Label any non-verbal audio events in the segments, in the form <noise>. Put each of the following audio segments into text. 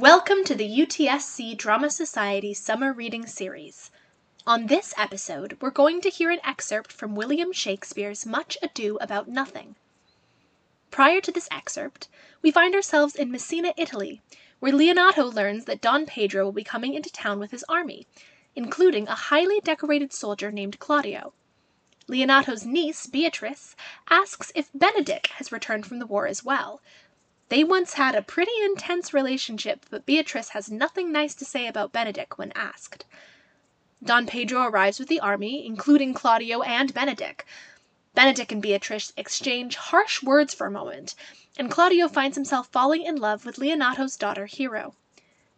Welcome to the UTSC Drama Society Summer Reading Series. On this episode, we're going to hear an excerpt from William Shakespeare's Much Ado About Nothing. Prior to this excerpt, we find ourselves in Messina, Italy, where Leonato learns that Don Pedro will be coming into town with his army, including a highly decorated soldier named Claudio. Leonato's niece, Beatrice, asks if Benedick has returned from the war as well. They once had a pretty intense relationship, but Beatrice has nothing nice to say about Benedick when asked. Don Pedro arrives with the army, including Claudio and Benedick. Benedick and Beatrice exchange harsh words for a moment, and Claudio finds himself falling in love with Leonato's daughter Hero.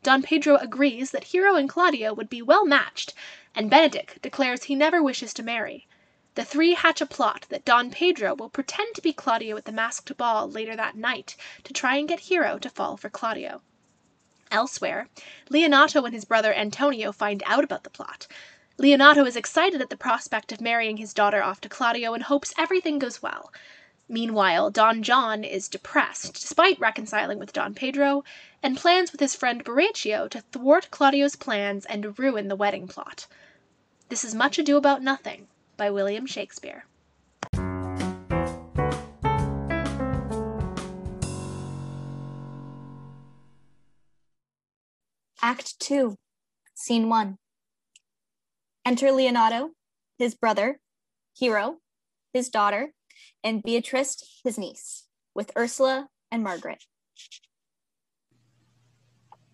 Don Pedro agrees that Hero and Claudio would be well matched, and Benedick declares he never wishes to marry. The three hatch a plot that Don Pedro will pretend to be Claudio at the masked ball later that night to try and get Hero to fall for Claudio. Elsewhere, Leonato and his brother Antonio find out about the plot. Leonato is excited at the prospect of marrying his daughter off to Claudio and hopes everything goes well. Meanwhile, Don John is depressed, despite reconciling with Don Pedro, and plans with his friend Borachio to thwart Claudio's plans and ruin the wedding plot. This is Much Ado About Nothing by William Shakespeare. Act 2, Scene 1. Enter Leonardo, his brother, Hero, his daughter, and Beatrice, his niece, with Ursula and Margaret.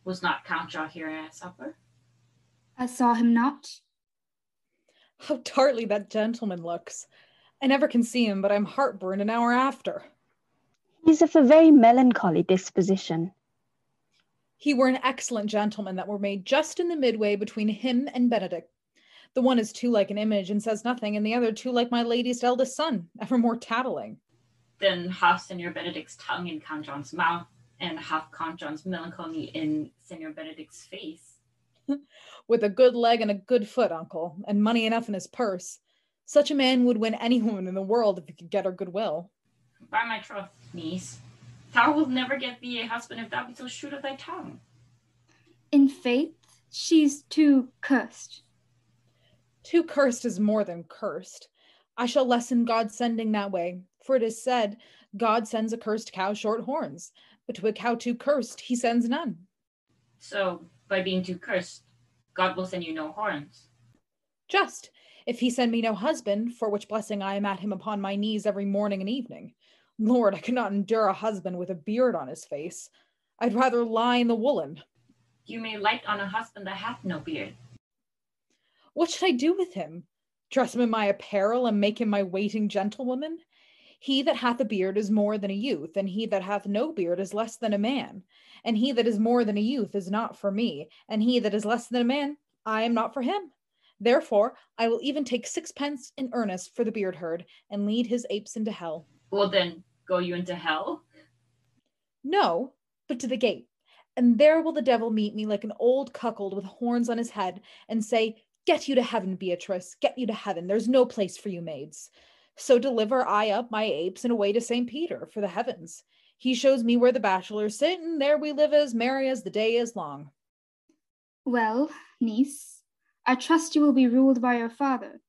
Was not Count John here at supper? I saw him not. How tartly that gentleman looks. I never can see him, but I'm heartburned an hour after. He's of a very melancholy disposition. He were an excellent gentleman that were made just in the midway between him and Benedick. The one is too like an image and says nothing, and the other too like my lady's eldest son, evermore tattling. Then half Senor Benedick's tongue in Count John's mouth, and half Count John's melancholy in Senor Benedick's face. With a good leg and a good foot, uncle, and money enough in his purse. Such a man would win any woman in the world if he could get her goodwill. By my troth, niece, thou wilt never get thee a husband if thou be so shrewd of thy tongue. In faith, she's too cursed. Too cursed is more than cursed. I shall lessen God's sending that way, for it is said, God sends a cursed cow short horns, but to a cow too cursed, he sends none. So, by being too cursed, God will send you no horns. Just, if he send me no husband, for which blessing I am at him upon my knees every morning and evening. Lord, I could not endure a husband with a beard on his face. I'd rather lie in the woolen. You may light on a husband that hath no beard. What should I do with him? Dress him in my apparel and make him my waiting gentlewoman? He that hath a beard is more than a youth, and he that hath no beard is less than a man. And he that is more than a youth is not for me, and he that is less than a man, I am not for him. Therefore, I will even take sixpence in earnest for the beard herd, and lead his apes into hell. Well, then, go you into hell? No, but to the gate. And there will the devil meet me like an old cuckold with horns on his head, and say, Get you to heaven, Beatrice, get you to heaven. There's no place for you maids. So deliver I up my apes and away to St. Peter for the heavens. He shows me where the bachelors sit, and there we live as merry as the day is long. Well, niece, I trust you will be ruled by your father.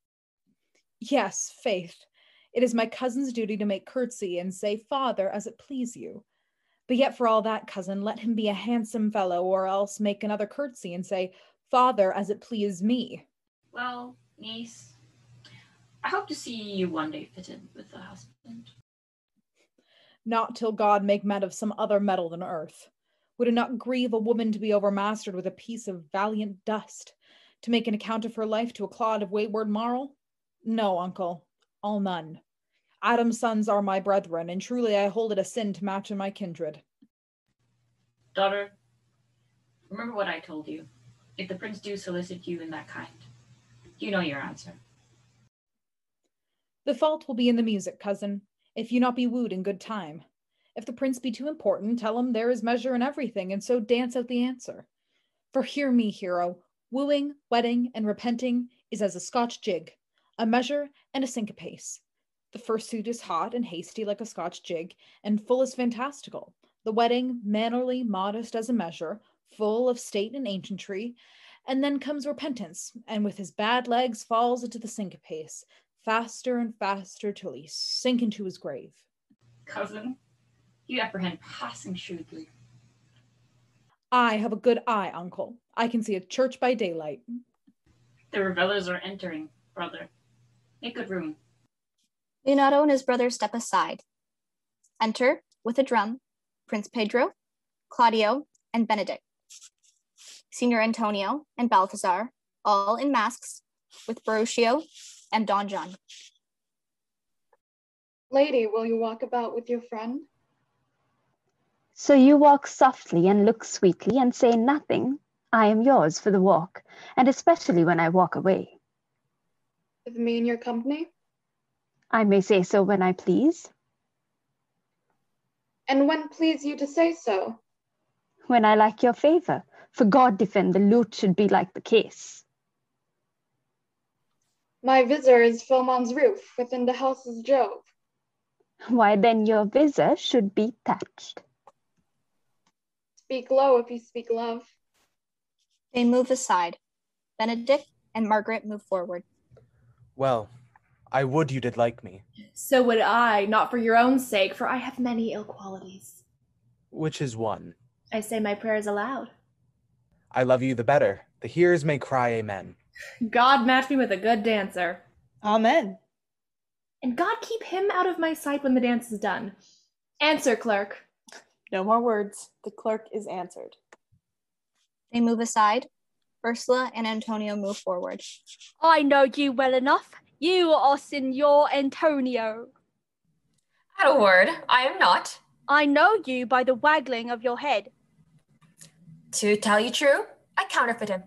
Yes, faith. It is my cousin's duty to make curtsy and say, Father, as it please you. But yet, for all that, cousin, let him be a handsome fellow, or else make another curtsy and say, Father, as it please me. Well, niece, I hope to see you one day fitted with a husband. Not till God make men of some other metal than earth. Would it not grieve a woman to be overmastered with a piece of valiant dust, to make an account of her life to a clod of wayward marl? No, uncle, all none. Adam's sons are my brethren, and truly I hold it a sin to match in my kindred. Daughter, remember what I told you. If the prince do solicit you in that kind, you know your answer. The fault will be in the music, cousin, if you not be wooed in good time. If the prince be too important, tell him there is measure in everything, and so dance out the answer. For hear me, hero, wooing, wedding, and repenting is as a Scotch jig, a measure and a cinquepace. The first suit is hot and hasty like a Scotch jig, and full as fantastical. The wedding, mannerly, modest as a measure, full of state and ancientry, and then comes repentance, and with his bad legs falls into the cinquepace, faster and faster till he sink into his grave. Cousin, you apprehend passing shrewdly. I have a good eye, uncle. I can see a church by daylight. The revelers are entering, brother. Make good room. Leonardo and his brother step aside. Enter, with a drum, Prince Pedro, Claudio, and Benedick. Senior Antonio and Balthazar, all in masks, with Borachio and Don John. Lady, will you walk about with your friend? So you walk softly and look sweetly and say nothing. I am yours for the walk, and especially when I walk away. With me in your company? I may say so when I please. And when please you to say so? When I like your favor, for God defend the lute should be like the case. My visor is Philemon's roof within the house house's Jove. Why then your visor should be thatched. Speak low if you speak love. They move aside. Benedick and Margaret move forward. Well, I would you did like me. So would I, not for your own sake, for I have many ill qualities. Which is one. I say my prayers aloud. I love you the better. The hearers may cry amen. God match me with a good dancer. Amen. And God keep him out of my sight when the dance is done. Answer, clerk. No more words. The clerk is answered. They move aside. Ursula and Antonio move forward. I know you well enough. You are Signor Antonio. At a word, I am not. I know you by the waggling of your head. To tell you true, I counterfeit him.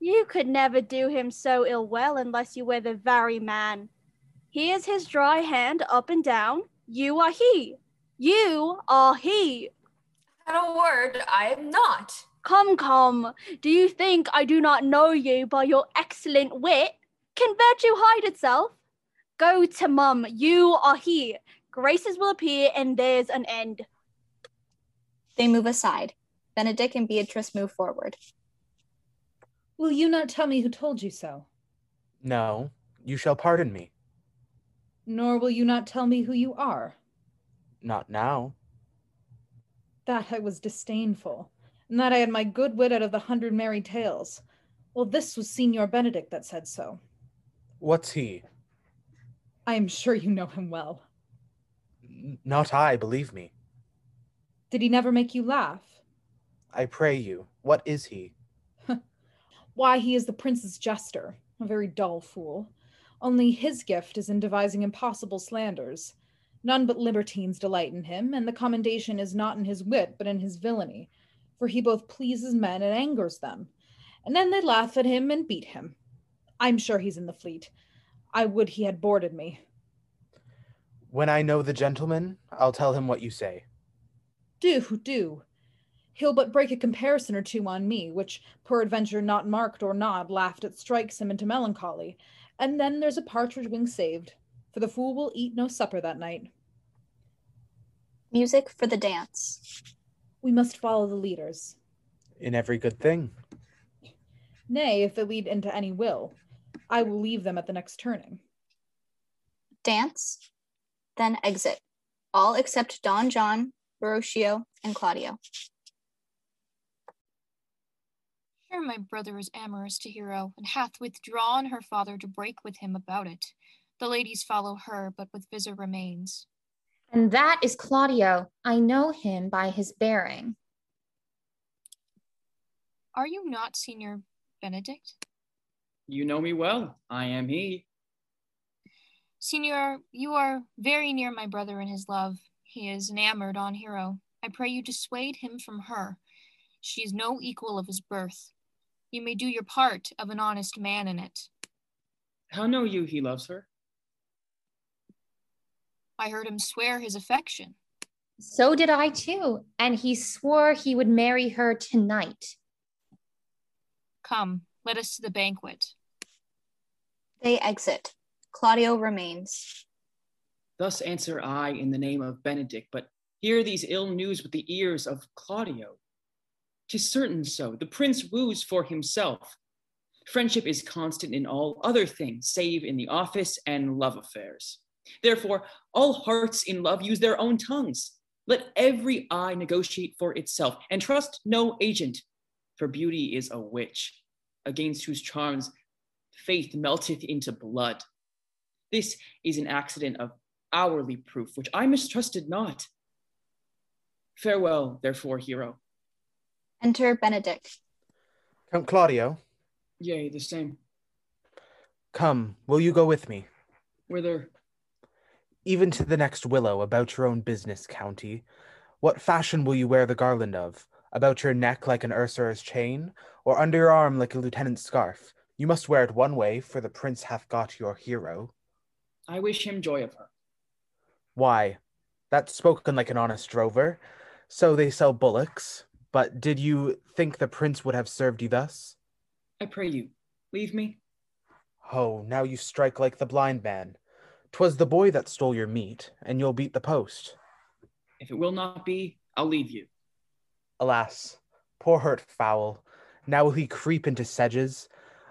You could never do him so ill well unless you were the very man. Here's his dry hand up and down. You are he. You are he. At a word, I am not. Come, come. Do you think I do not know you by your excellent wit? Can virtue hide itself? Go to mum. You are he. Graces will appear, and there's an end. They move aside. Benedick and Beatrice move forward. Will you not tell me who told you so? No, you shall pardon me. Nor will you not tell me who you are? Not now. That I was disdainful, and that I had my good wit out of the hundred merry tales. Well, this was Signor Benedick that said so. What's he? I am sure you know him well. N- not I, believe me. Did he never make you laugh? I pray you, what is he? Why, he is the prince's jester, a very dull fool. Only his gift is in devising impossible slanders. None but libertines delight in him, and the commendation is not in his wit, but in his villainy, for he both pleases men and angers them. And then they laugh at him and beat him. I'm sure he's in the fleet. I would he had boarded me. When I know the gentleman, I'll tell him what you say. Do, do. He'll but break a comparison or two on me, which, peradventure not marked or not, laughed at strikes him into melancholy. And then there's a partridge wing saved, for the fool will eat no supper that night. Music for the dance. We must follow the leaders. In every good thing. Nay, if they lead into any will, I will leave them at the next turning. Dance, then exit. All except Don John, Borachio, and Claudio. Sure, my brother is amorous to Hero, and hath withdrawn her father to break with him about it. The ladies follow her, but with visor remains. And that is Claudio. I know him by his bearing. Are you not Senior Benedick? You know me well. I am he. Senior, you are very near my brother in his love. He is enamored on Hero. I pray you dissuade him from her. She is no equal of his birth. You may do your part of an honest man in it. How know you he loves her? I heard him swear his affection. So did I too, and he swore he would marry her tonight. Come, let us to the banquet. They exit. Claudio remains. Thus answer I in the name of Benedick, but hear these ill news with the ears of Claudio. 'Tis certain so. The prince woos for himself. Friendship is constant in all other things, save in the office and love affairs. Therefore, all hearts in love use their own tongues. Let every eye negotiate for itself, and trust no agent, for beauty is a witch, against whose charms faith melteth into blood. This is an accident of hourly proof, which I mistrusted not. Farewell, therefore, hero. Enter Benedick. Count Claudio, Yea, the same. come, will you go with me? Whither? Even to the next willow, about your own business, County. What fashion will you wear the garland of? About your neck like an usurer's chain, or under your arm like a lieutenant's scarf? You must wear it one way, for the prince hath got your hero. I wish him joy of her. Why, that's spoken like an honest drover. So they sell bullocks. But did you think the prince would have served you thus? I pray you, leave me. Oh, now you strike like the blind man. 'Twas the boy that stole your meat, and you'll beat the post. If it will not be, I'll leave you. Alas, poor hurt fowl, now will he creep into sedges?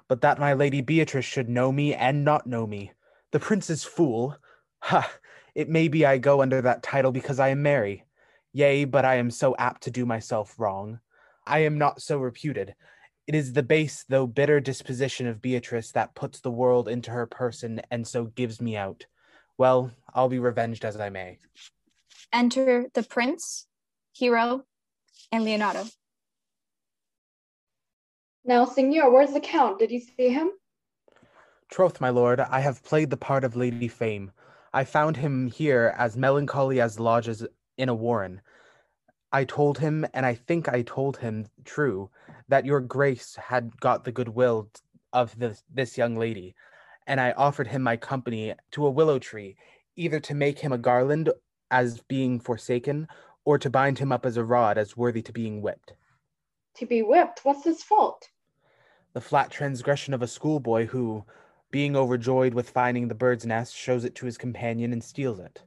But that my lady Beatrice should know me and not know me. The prince's fool. Ha! It may be I go under that title because I am merry. Yea, but I am so apt to do myself wrong. I am not so reputed. It is the base though bitter disposition of Beatrice that puts the world into her person and so gives me out. Well, I'll be revenged as I may. Enter the prince, Hero, and Leonardo. Now, Signor, where's the Count? Did you see him? Troth, my lord, I have played the part of Lady Fame. I found him here as melancholy as lodges in a warren. I told him, and I think I told him true, that your grace had got the goodwill of this, this young lady, and I offered him my company to a willow tree, either to make him a garland as being forsaken, or to bind him up as a rod as worthy to being whipped. To be whipped? What's his fault? The flat transgression of a schoolboy who, being overjoyed with finding the bird's nest, shows it to his companion and steals it.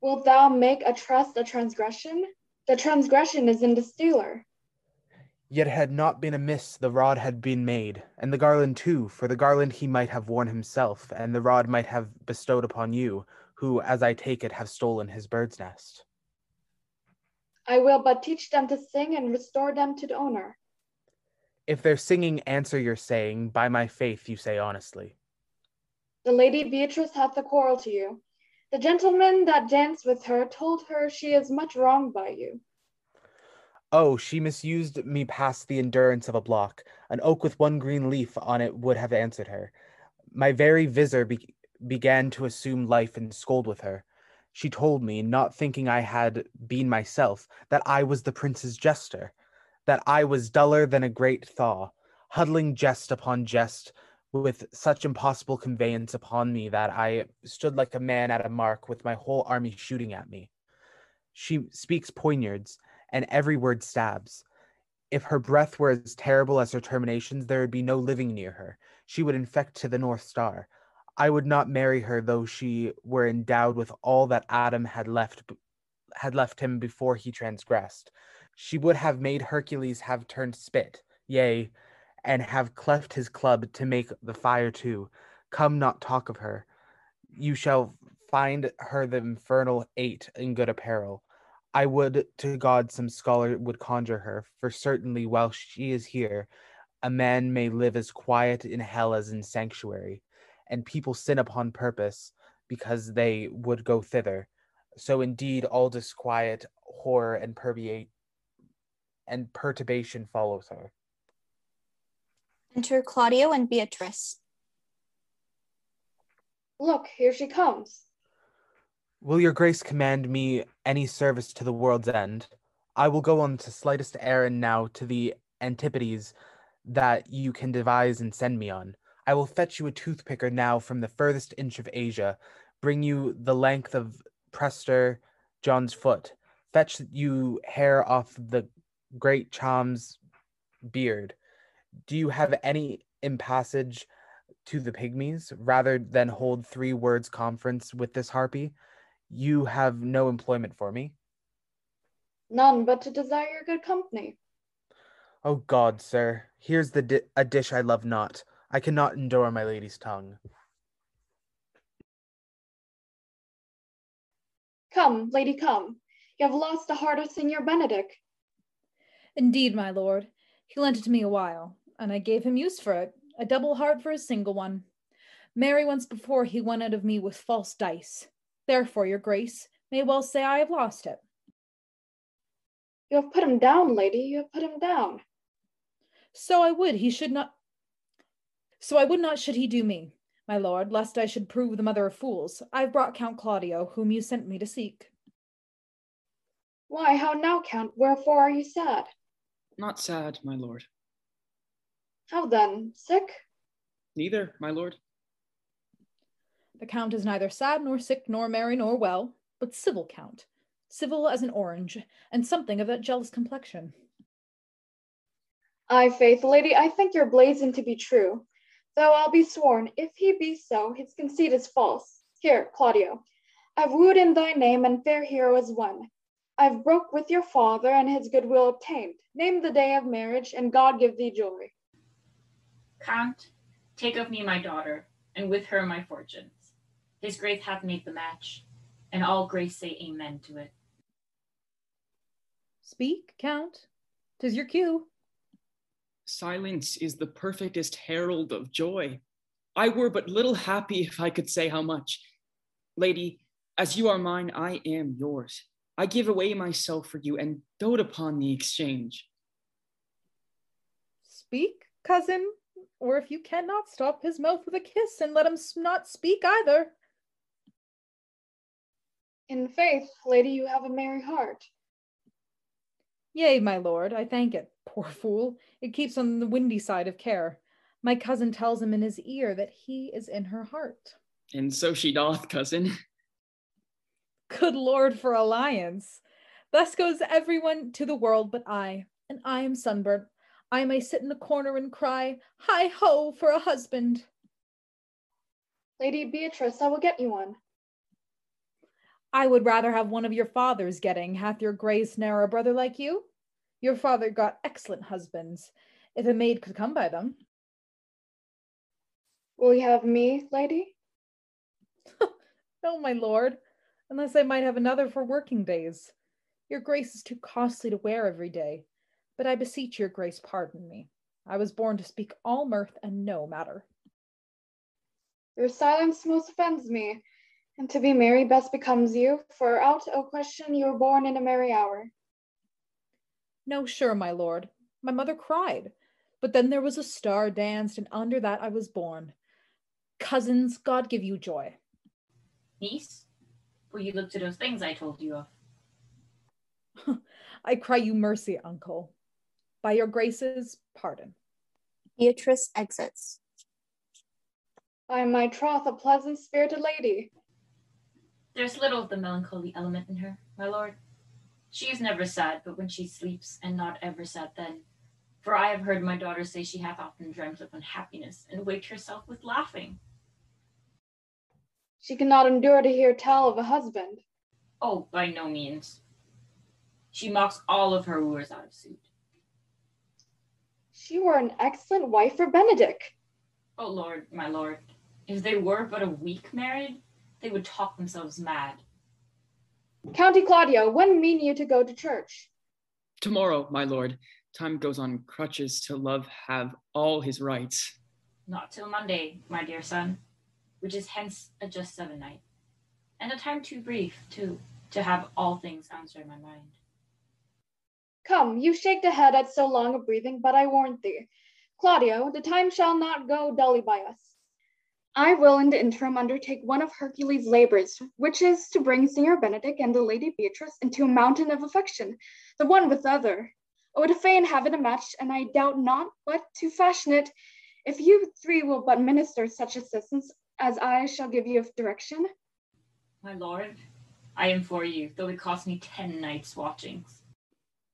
Wilt thou make a trust a transgression? The transgression is in the stealer. Yet it had not been amiss the rod had been made, and the garland too, for the garland he might have worn himself, and the rod might have bestowed upon you, who, as I take it, have stolen his bird's nest. I will but teach them to sing and restore them to the owner. If their singing answer your saying, by my faith you say honestly. The lady Beatrice hath a quarrel to you. The gentleman that danced with her told her she is much wronged by you. Oh, she misused me past the endurance of a block. An oak with one green leaf on it would have answered her. My very visor be- began to assume life and scold with her. She told me, not thinking I had been myself, that I was the prince's jester, that I was duller than a great thaw, huddling jest upon jest, with such impossible conveyance upon me that I stood like a man at a mark with my whole army shooting at me. She speaks poignards, and every word stabs. If her breath were as terrible as her terminations, there would be no living near her. She would infect to the North Star. I would not marry her though she were endowed with all that Adam had left had left him before he transgressed. She would have made Hercules have turned spit, yea, and have cleft his club to make the fire too. Come not talk of her. You shall find her the infernal eight in good apparel. I would to God some scholar would conjure her, for certainly while she is here, a man may live as quiet in hell as in sanctuary, and people sin upon purpose, because they would go thither. So indeed all disquiet, horror, and permeate and perturbation follows her. Enter Claudio and Beatrice. Look, here she comes. Will your grace command me any service to the world's end? I will go on to slightest errand now to the antipodes that you can devise and send me on. I will fetch you a toothpicker now from the furthest inch of Asia, bring you the length of Prester John's foot, fetch you hair off the great Cham's beard. Do you have any impassage to the pygmies rather than hold three words conference with this harpy? You have no employment for me. None but to desire your good company. Oh God, sir, here's the di- a dish I love not. I cannot endure my lady's tongue. Come, lady, come. You have lost the heart of Signor Benedick. Indeed, my lord. He lent it to me a while, and I gave him use for it, a double heart for a single one. Marry once before he won out of me with false dice. Therefore, your grace may well say I have lost it. You have put him down, lady, you have put him down. So I would he should not so I would not should he do me, my lord, lest I should prove the mother of fools. I've brought Count Claudio, whom you sent me to seek. Why, how now, Count? Wherefore are you sad? Not sad, my lord. How then? Sick? Neither, my lord. The count is neither sad nor sick nor merry nor well, but civil count, civil as an orange, and something of that jealous complexion. Ay, faith, lady, I think your blazon to be true. Though I'll be sworn, if he be so, his conceit is false. Here, Claudio, I've wooed in thy name, and fair hero is won. I've broke with your father, and his goodwill obtained. Name the day of marriage, and God give thee joy. Count, take of me my daughter, and with her my fortunes. His grace hath made the match, and all grace say amen to it. Speak, Count. Tis your cue. Silence is the perfectest herald of joy. I were but little happy if I could say how much. Lady, as you are mine, I am yours. I give away myself for you and dote upon the exchange. Speak, cousin, or if you cannot, stop his mouth with a kiss and let him not speak either. In faith, lady, you have a merry heart. Yea, my lord, I thank it. Poor fool, it keeps on the windy side of care. My cousin tells him in his ear that he is in her heart. And so she doth, cousin. <laughs> Good lord for alliance. Thus goes everyone to the world but I, and I am sunburnt. I may sit in the corner and cry, Hi ho for a husband. Lady Beatrice, I will get you one. I would rather have one of your father's getting. Hath your grace ne'er a brother like you? Your father got excellent husbands, if a maid could come by them. Will you have me, lady? <laughs> no, my lord, unless I might have another for working days. Your grace is too costly to wear every day. But I beseech your grace pardon me. I was born to speak all mirth and no matter. Your silence most offends me, and to be merry best becomes you, for out o question you were born in a merry hour. No, sure, my lord. My mother cried, but then there was a star danced, and under that I was born. Cousins, God give you joy. Niece, will you look to those things I told you of? <laughs> I cry you mercy, uncle. By your graces, pardon. Beatrice exits. I am my troth a pleasant spirited lady. There's little of the melancholy element in her, my lord. She is never sad, but when she sleeps, and not ever sad then. For I have heard my daughter say she hath often dreamt of unhappiness, and waked herself with laughing. She cannot endure to hear tell of a husband. Oh, by no means. She mocks all of her wooers out of suit. She are an excellent wife for Benedick. Oh, Lord, my lord, if they were but a week married, they would talk themselves mad. County Claudio, when mean you to go to church? Tomorrow, my lord. Time goes on crutches till love have all his rights. Not till Monday, my dear son, which is hence a just seven night, and a time too brief, too, to have all things answer in my mind. Come, you shake the head at so long a breathing, but I warn thee, Claudio, the time shall not go dully by us. I will in the interim undertake one of Hercules' labors, which is to bring Signor Benedick and the Lady Beatrice into a mountain of affection, the one with the other. Oh, I would fain have it a match, and I doubt not but to fashion it, if you three will but minister such assistance as I shall give you of direction. My lord, I am for you, though it cost me ten nights' watchings.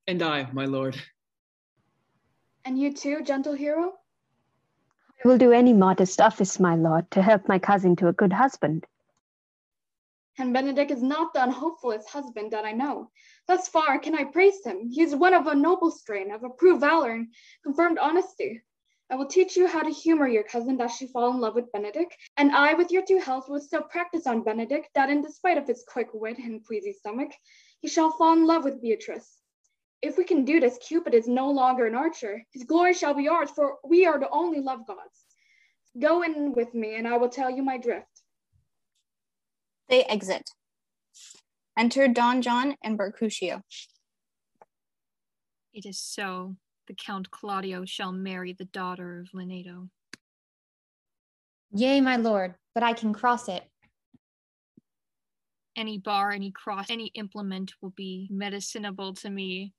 And I, my lord. And you too, gentle hero? I will do any modest office, my lord, to help my cousin to a good husband. and Benedick is not the unhopefulest husband that I know. Thus far can I praise him. He is one of a noble strain, of approved valor and confirmed honesty. I will teach you how to humor your cousin that she fall in love with Benedick, and I, with your two helps, will still practice on Benedick that, in despite of his quick wit and queasy stomach, he shall fall in love with Beatrice. If we can do this, Cupid is no longer an archer. His glory shall be ours, for we are the only love gods. Go in with me, and I will tell you my drift. They exit. Enter Don John and Mercutio. It is so. The Count Claudio shall marry the daughter of Leonato. Yea, my lord, but I can cross it. Any bar, any cross, any implement will be medicinable to me.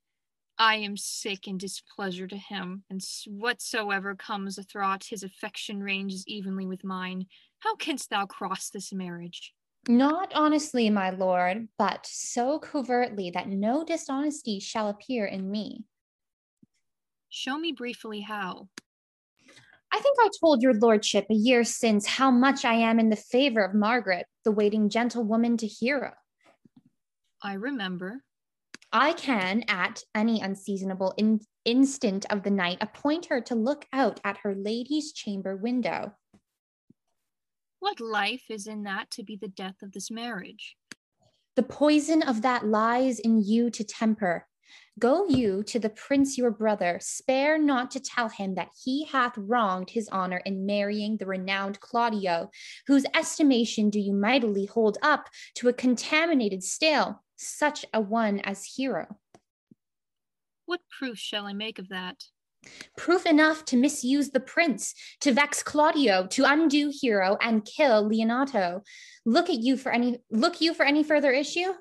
I am sick in displeasure to him, and whatsoever comes athwart his affection ranges evenly with mine. How canst thou cross this marriage? Not honestly, my lord, but so covertly that no dishonesty shall appear in me. Show me briefly how. I think I told your lordship a year since how much I am in the favor of Margaret, the waiting gentlewoman to Hero. I remember. I can, at any unseasonable in- instant of the night, appoint her to look out at her lady's chamber window. What life is in that to be the death of this marriage? The poison of that lies in you to temper. Go you to the prince your brother, spare not to tell him that he hath wronged his honor in marrying the renowned Claudio, whose estimation do you mightily hold up to a contaminated stale, such a one as Hero. What proof shall I make of that? Proof enough to misuse the prince, to vex Claudio, to undo Hero, and kill Leonato. Look at you for any look you for any further issue?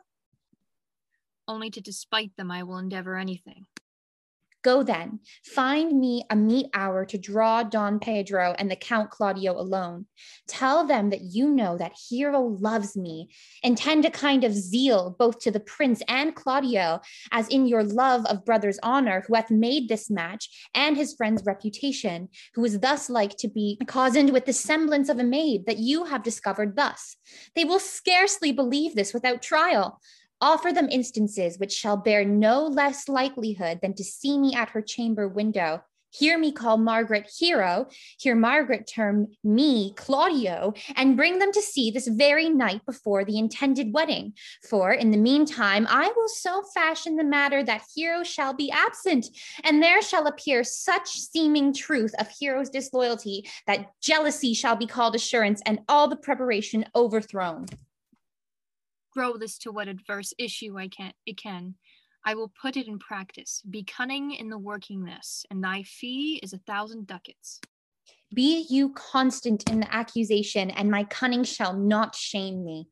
Only to despite them I will endeavor anything. Go then, find me a meet hour to draw Don Pedro and the Count Claudio alone. Tell them that you know that Hero loves me. Intend a kind of zeal both to the prince and Claudio, as in your love of brother's honor, who hath made this match, and his friend's reputation, who is thus like to be cozened with the semblance of a maid that you have discovered thus. They will scarcely believe this without trial. Offer them instances which shall bear no less likelihood than to see me at her chamber window. Hear me call Margaret Hero, hear Margaret term me Claudio, and bring them to see this very night before the intended wedding. For in the meantime, I will so fashion the matter that Hero shall be absent, and there shall appear such seeming truth of Hero's disloyalty that jealousy shall be called assurance, and all the preparation overthrown grow this to what adverse issue I can it can. I will put it in practice. Be cunning in the working this, and thy fee is a thousand ducats. Be you constant in the accusation, and my cunning shall not shame me.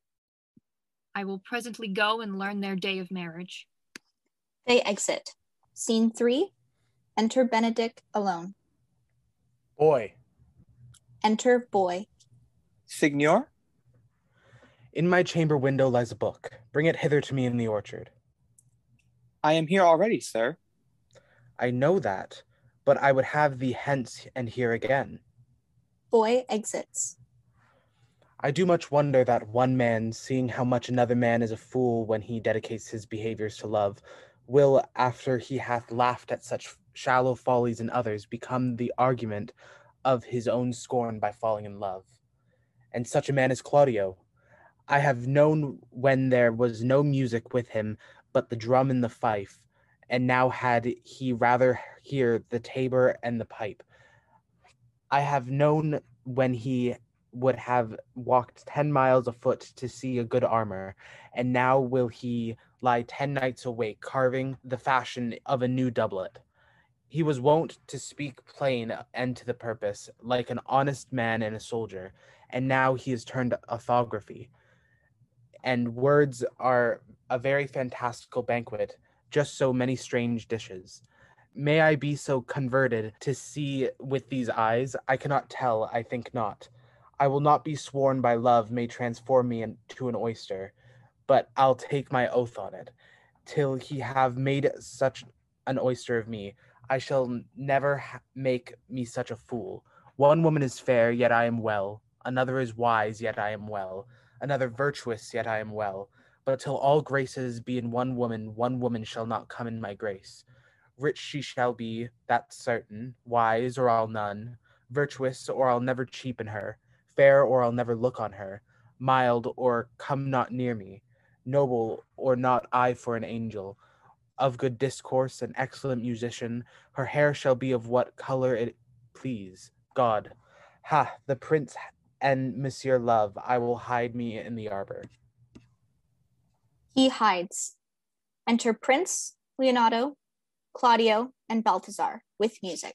I will presently go and learn their day of marriage. They exit. Scene three. Enter Benedick alone. Boy. Enter boy. Signor? In my chamber window lies a book. Bring it hither to me in the orchard. I am here already, sir. I know that, but I would have thee hence and here again. Boy exits. I do much wonder that one man, seeing how much another man is a fool when he dedicates his behaviors to love, will, after he hath laughed at such shallow follies in others, become the argument of his own scorn by falling in love. And such a man is Claudio, I have known when there was no music with him but the drum and the fife, and now had he rather hear the tabor and the pipe. I have known when he would have walked ten miles afoot to see a good armor, and now will he lie ten nights awake carving the fashion of a new doublet. He was wont to speak plain and to the purpose, like an honest man and a soldier, and now he has turned orthography and words are a very fantastical banquet, just so many strange dishes. May I be so converted to see with these eyes? I cannot tell, I think not. I will not be sworn by love may transform me into an oyster, but I'll take my oath on it. Till he have made such an oyster of me, I shall never ha- make me such a fool. One woman is fair, yet I am well. Another is wise, yet I am well another virtuous, yet I am well. But till all graces be in one woman, one woman shall not come in my grace. Rich she shall be, that's certain, wise, or I'll none, virtuous, or I'll never cheapen her, fair, or I'll never look on her, mild, or come not near me, noble, or not I for an angel, of good discourse, an excellent musician, her hair shall be of what color it please. God, ha, the prince and Monsieur Love, I will hide me in the arbor. He hides. Enter Prince, Leonardo, Claudio, and Balthazar with music.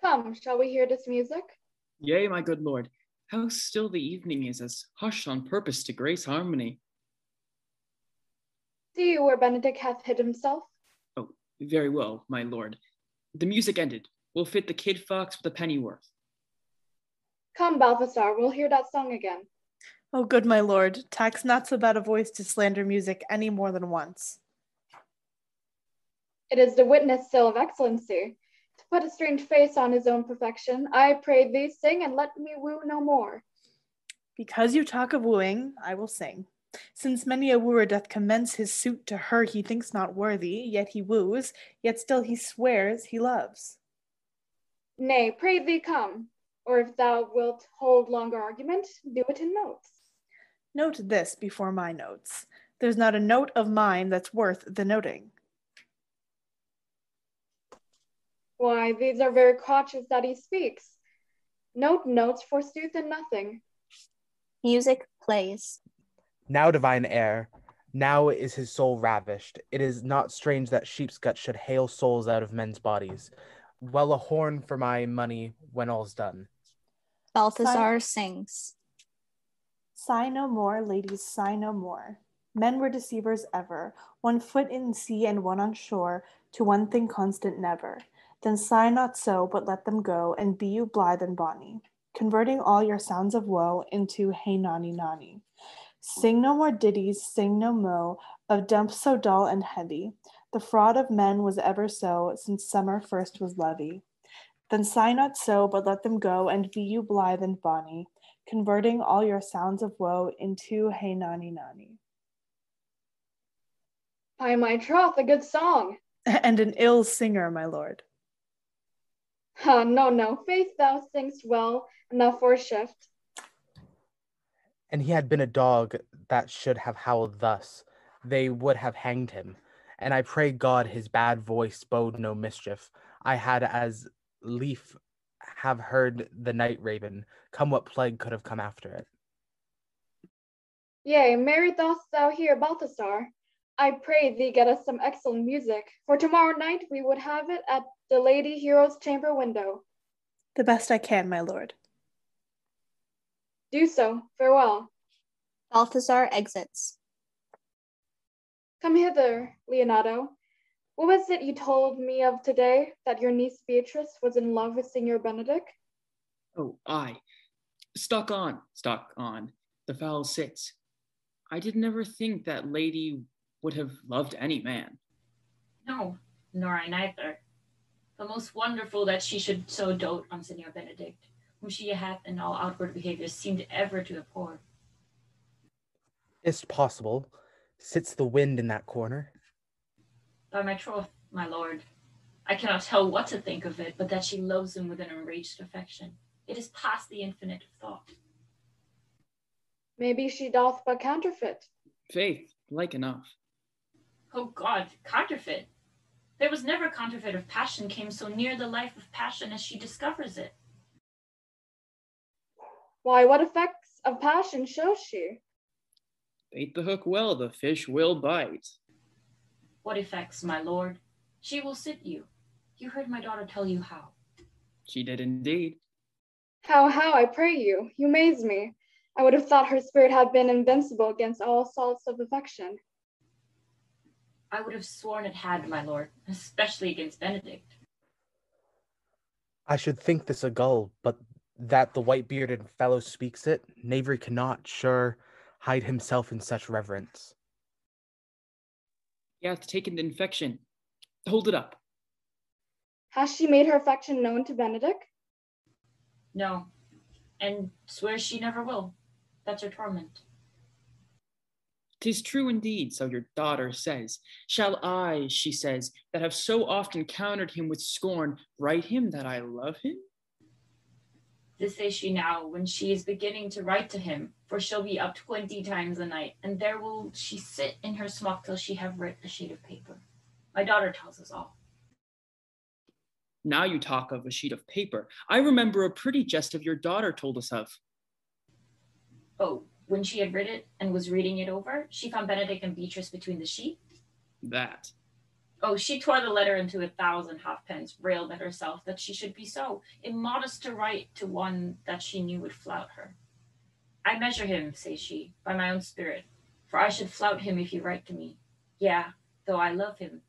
Come, shall we hear this music? Yea, my good lord, how still the evening is, as hushed on purpose to grace harmony. See you where Benedick hath hid himself. Oh, very well, my lord. The music ended. We'll fit the kid fox with a pennyworth. Come, Balthasar, we'll hear that song again. Oh, good my lord, tax not so bad a voice to slander music any more than once. It is the witness still of excellency. To put a strange face on his own perfection, I pray thee sing and let me woo no more. Because you talk of wooing, I will sing. Since many a wooer doth commence his suit to her he thinks not worthy, yet he woos, yet still he swears he loves. Nay, pray thee come, or if thou wilt hold longer argument, do it in notes. Note this before my notes. There's not a note of mine that's worth the noting. Why, these are very crotches that he speaks. Note notes forsooth and nothing. Music plays. Now divine air, now is his soul ravished. It is not strange that sheep's guts should hale souls out of men's bodies. Well, a horn for my money when all's done. Balthazar sings. Sigh no more, ladies, sigh no more. Men were deceivers ever, one foot in sea and one on shore, to one thing constant never. Then sigh not so, but let them go, and be you blithe and bonny, converting all your sounds of woe into hey nonny nonny. Sing no more ditties, sing no mo of dumps so dull and heavy. The fraud of men was ever so since summer first was lovey. Then sigh not so, but let them go, and be you blithe and bonny, converting all your sounds of woe into hey nonny nonny. By my troth, a good song. <laughs> And an ill singer, my lord. Ah, no, no, faith thou singst well, and thou for shift. And he had been a dog that should have howled thus, they would have hanged him. And I pray God his bad voice bode no mischief. I had as lief have heard the night raven, come what plague could have come after it. Yea, married dost thou hear, Balthasar? I pray thee get us some excellent music, for tomorrow night we would have it at the Lady Hero's chamber window. The best I can, my lord. Do so. Farewell. Balthasar exits. Come hither, Leonardo. What was it you told me of today, that your niece Beatrice was in love with Signor Benedick? Oh, I. Stuck on, stuck on. The fowl sits. I did never think that lady would have loved any man. No, nor I neither. But most wonderful that she should so dote on Signor Benedick, whom she hath in all outward behaviour seemed ever to abhor. Is't possible? Sits the wind in that corner? By my troth, my lord, I cannot tell what to think of it, but that she loves him with an enraged affection. It is past the infinite of thought. Maybe she doth but counterfeit. Faith, like enough. Oh God, counterfeit! There was never counterfeit of passion came so near the life of passion as she discovers it. Why, what effects of passion shows she? Bait the hook well, the fish will bite. What effects, my lord? She will sit you. You heard my daughter tell you how. She did indeed. How, how, I pray you, you amaze me. I would have thought her spirit had been invincible against all assaults of affection. I would have sworn it had, my lord, especially against Benedick. I should think this a gull, but that the white-bearded fellow speaks it, knavery cannot, sure, hide himself in such reverence. He hath taken the infection. Hold it up. Has she made her affection known to Benedick? No, and swears she never will. That's her torment. Tis true indeed, so your daughter says. Shall I, she says, that have so often countered him with scorn, write him that I love him? This says she now, when she is beginning to write to him, for she'll be up twenty times a night, and there will she sit in her smock till she have writ a sheet of paper. My daughter tells us all. Now you talk of a sheet of paper. I remember a pretty jest of your daughter told us of. Oh, when she had read it and was reading it over, she found Benedick and Beatrice between the sheet. That. Oh, she tore the letter into a thousand halfpence, railed at herself that she should be so immodest to write to one that she knew would flout her. I measure him, says she, by my own spirit, for I should flout him if he write to me. Yeah, though I love him,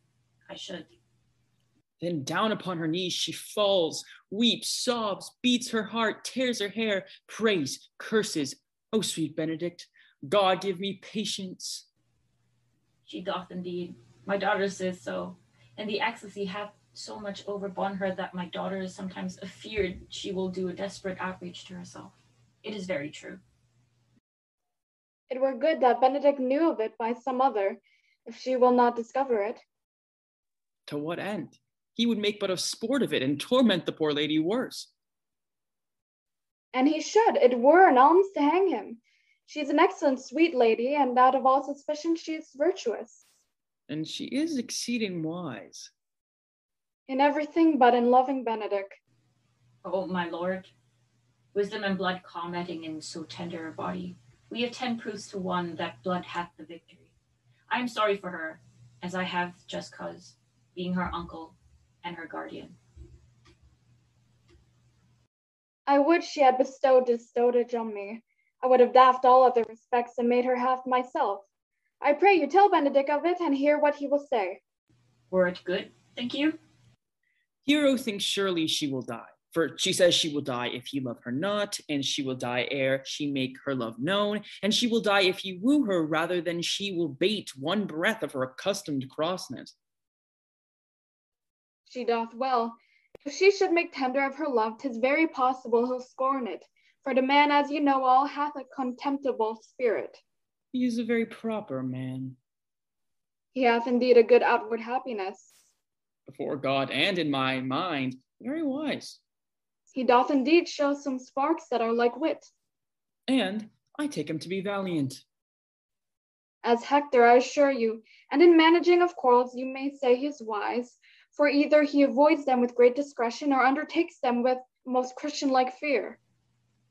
I should. Then down upon her knees she falls, weeps, sobs, beats her heart, tears her hair, prays, curses. Oh, sweet Benedick, God give me patience. She doth indeed. My daughter says so. And the ecstasy hath so much overborne her that my daughter is sometimes afeared she will do a desperate outrage to herself. It is very true. It were good that Benedick knew of it by some other, if she will not discover it. To what end? He would make but a sport of it and torment the poor lady worse. And he should. It were an alms to hang him. She is an excellent sweet lady, and out of all suspicion she is virtuous. And she is exceeding wise. In everything but in loving Benedick. Oh, my lord, wisdom and blood combating in so tender a body, we have ten proofs to one that blood hath the victory. I am sorry for her, as I have just cause, being her uncle and her guardian. I would she had bestowed this dotage on me. I would have daffed all other respects and made her half myself. I pray you tell Benedick of it and hear what he will say. Were it good, thank you? Hero thinks surely she will die, for she says she will die if he love her not, and she will die ere she make her love known, and she will die if he woo her rather than she will bate one breath of her accustomed crossness. She doth well. If she should make tender of her love, 'tis very possible he'll scorn it. For the man, as you know all, hath a contemptible spirit. He is a very proper man. He hath indeed a good outward happiness. Before God and in my mind, very wise. He doth indeed show some sparks that are like wit. And I take him to be valiant. As Hector, I assure you, and in managing of quarrels you may say he is wise, for either he avoids them with great discretion or undertakes them with most Christian-like fear.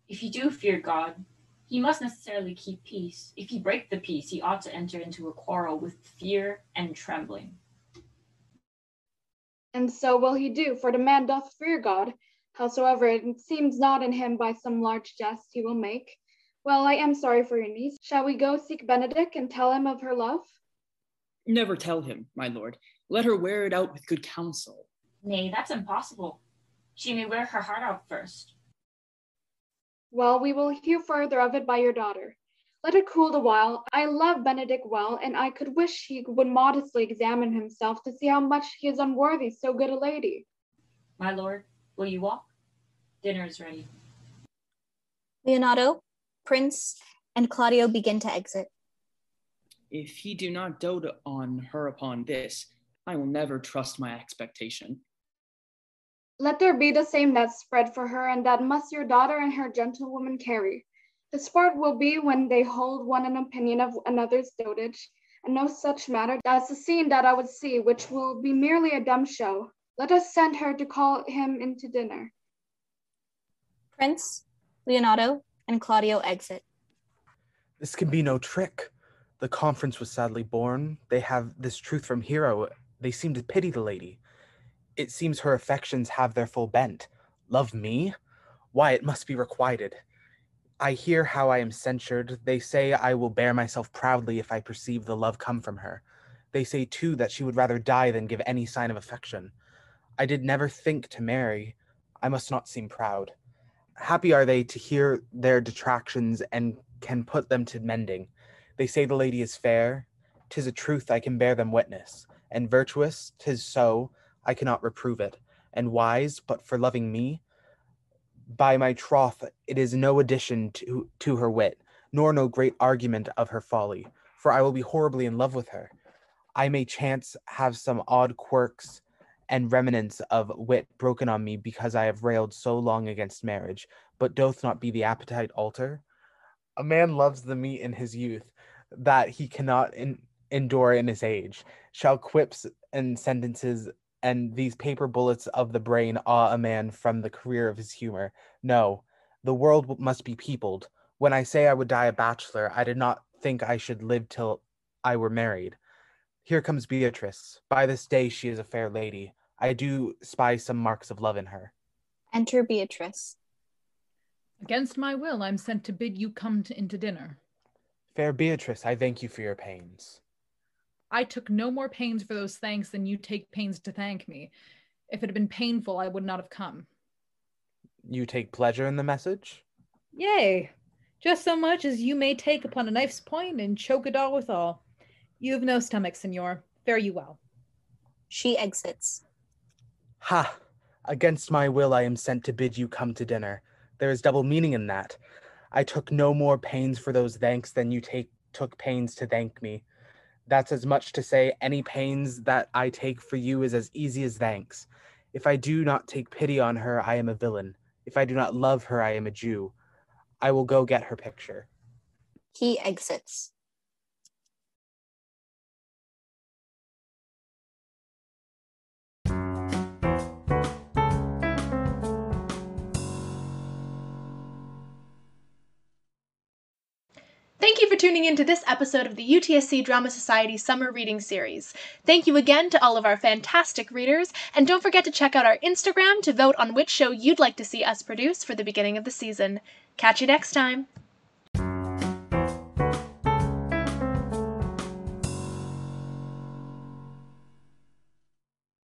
If you do fear God, he must necessarily keep peace. If he break the peace, he ought to enter into a quarrel with fear and trembling. And so will he do, for the man doth fear God, howsoever it seems not in him by some large jest he will make. Well, I am sorry for your niece. Shall we go seek Benedick and tell him of her love? Never tell him, my lord. Let her wear it out with good counsel. Nay, that's impossible. She may wear her heart out first. Well, we will hear further of it by your daughter. Let it cool the while. I love Benedick well, and I could wish he would modestly examine himself to see how much he is unworthy so good a lady. My lord, will you walk? Dinner is ready. Leonato, Prince, and Claudio begin to exit. If he do not dote on her upon this, I will never trust my expectation. Let there be the same net spread for her, and that must your daughter and her gentlewoman carry. The sport will be when they hold one an opinion of another's dotage, and no such matter as the scene that I would see, which will be merely a dumb show. Let us send her to call him into dinner. Prince, Leonato, and Claudio exit. This can be no trick. The conference was sadly born. They have this truth from Hero. They seem to pity the lady. It seems her affections have their full bent. Love me? Why, it must be requited. I hear how I am censured. They say I will bear myself proudly if I perceive the love come from her. They say too that she would rather die than give any sign of affection. I did never think to marry. I must not seem proud. Happy are they to hear their detractions and can put them to mending. They say the lady is fair. Tis a truth I can bear them witness. And virtuous, tis so, I cannot reprove it. And wise, but for loving me, by my troth, it is no addition to, to her wit, nor no great argument of her folly, for I will be horribly in love with her. I may chance have some odd quirks and remnants of wit broken on me because I have railed so long against marriage, but doth not be the appetite alter? A man loves the meat in his youth that he cannot in, endure in his age. Shall quips and sentences and these paper bullets of the brain awe a man from the career of his humor? No, the world must be peopled. When I say I would die a bachelor, I did not think I should live till I were married. Here comes Beatrice. By this day she is a fair lady. I do spy some marks of love in her. Enter Beatrice. Against my will, I'm sent to bid you come to, into dinner. Fair Beatrice, I thank you for your pains. I took no more pains for those thanks than you take pains to thank me. If it had been painful, I would not have come. You take pleasure in the message? Yea, just so much as you may take upon a knife's point and choke a dog withal. You have no stomach, senor. Fare you well. She exits. Ha! Against my will, I am sent to bid you come to dinner. There is double meaning in that. I took no more pains for those thanks than you take took pains to thank me. That's as much to say any pains that I take for you is as easy as thanks. If I do not take pity on her, I am a villain. If I do not love her, I am a Jew. I will go get her picture. He exits. Thank you for tuning in to this episode of the UTSC Drama Society Summer Reading Series. Thank you again to all of our fantastic readers, and don't forget to check out our Instagram to vote on which show you'd like to see us produce for the beginning of the season. Catch you next time.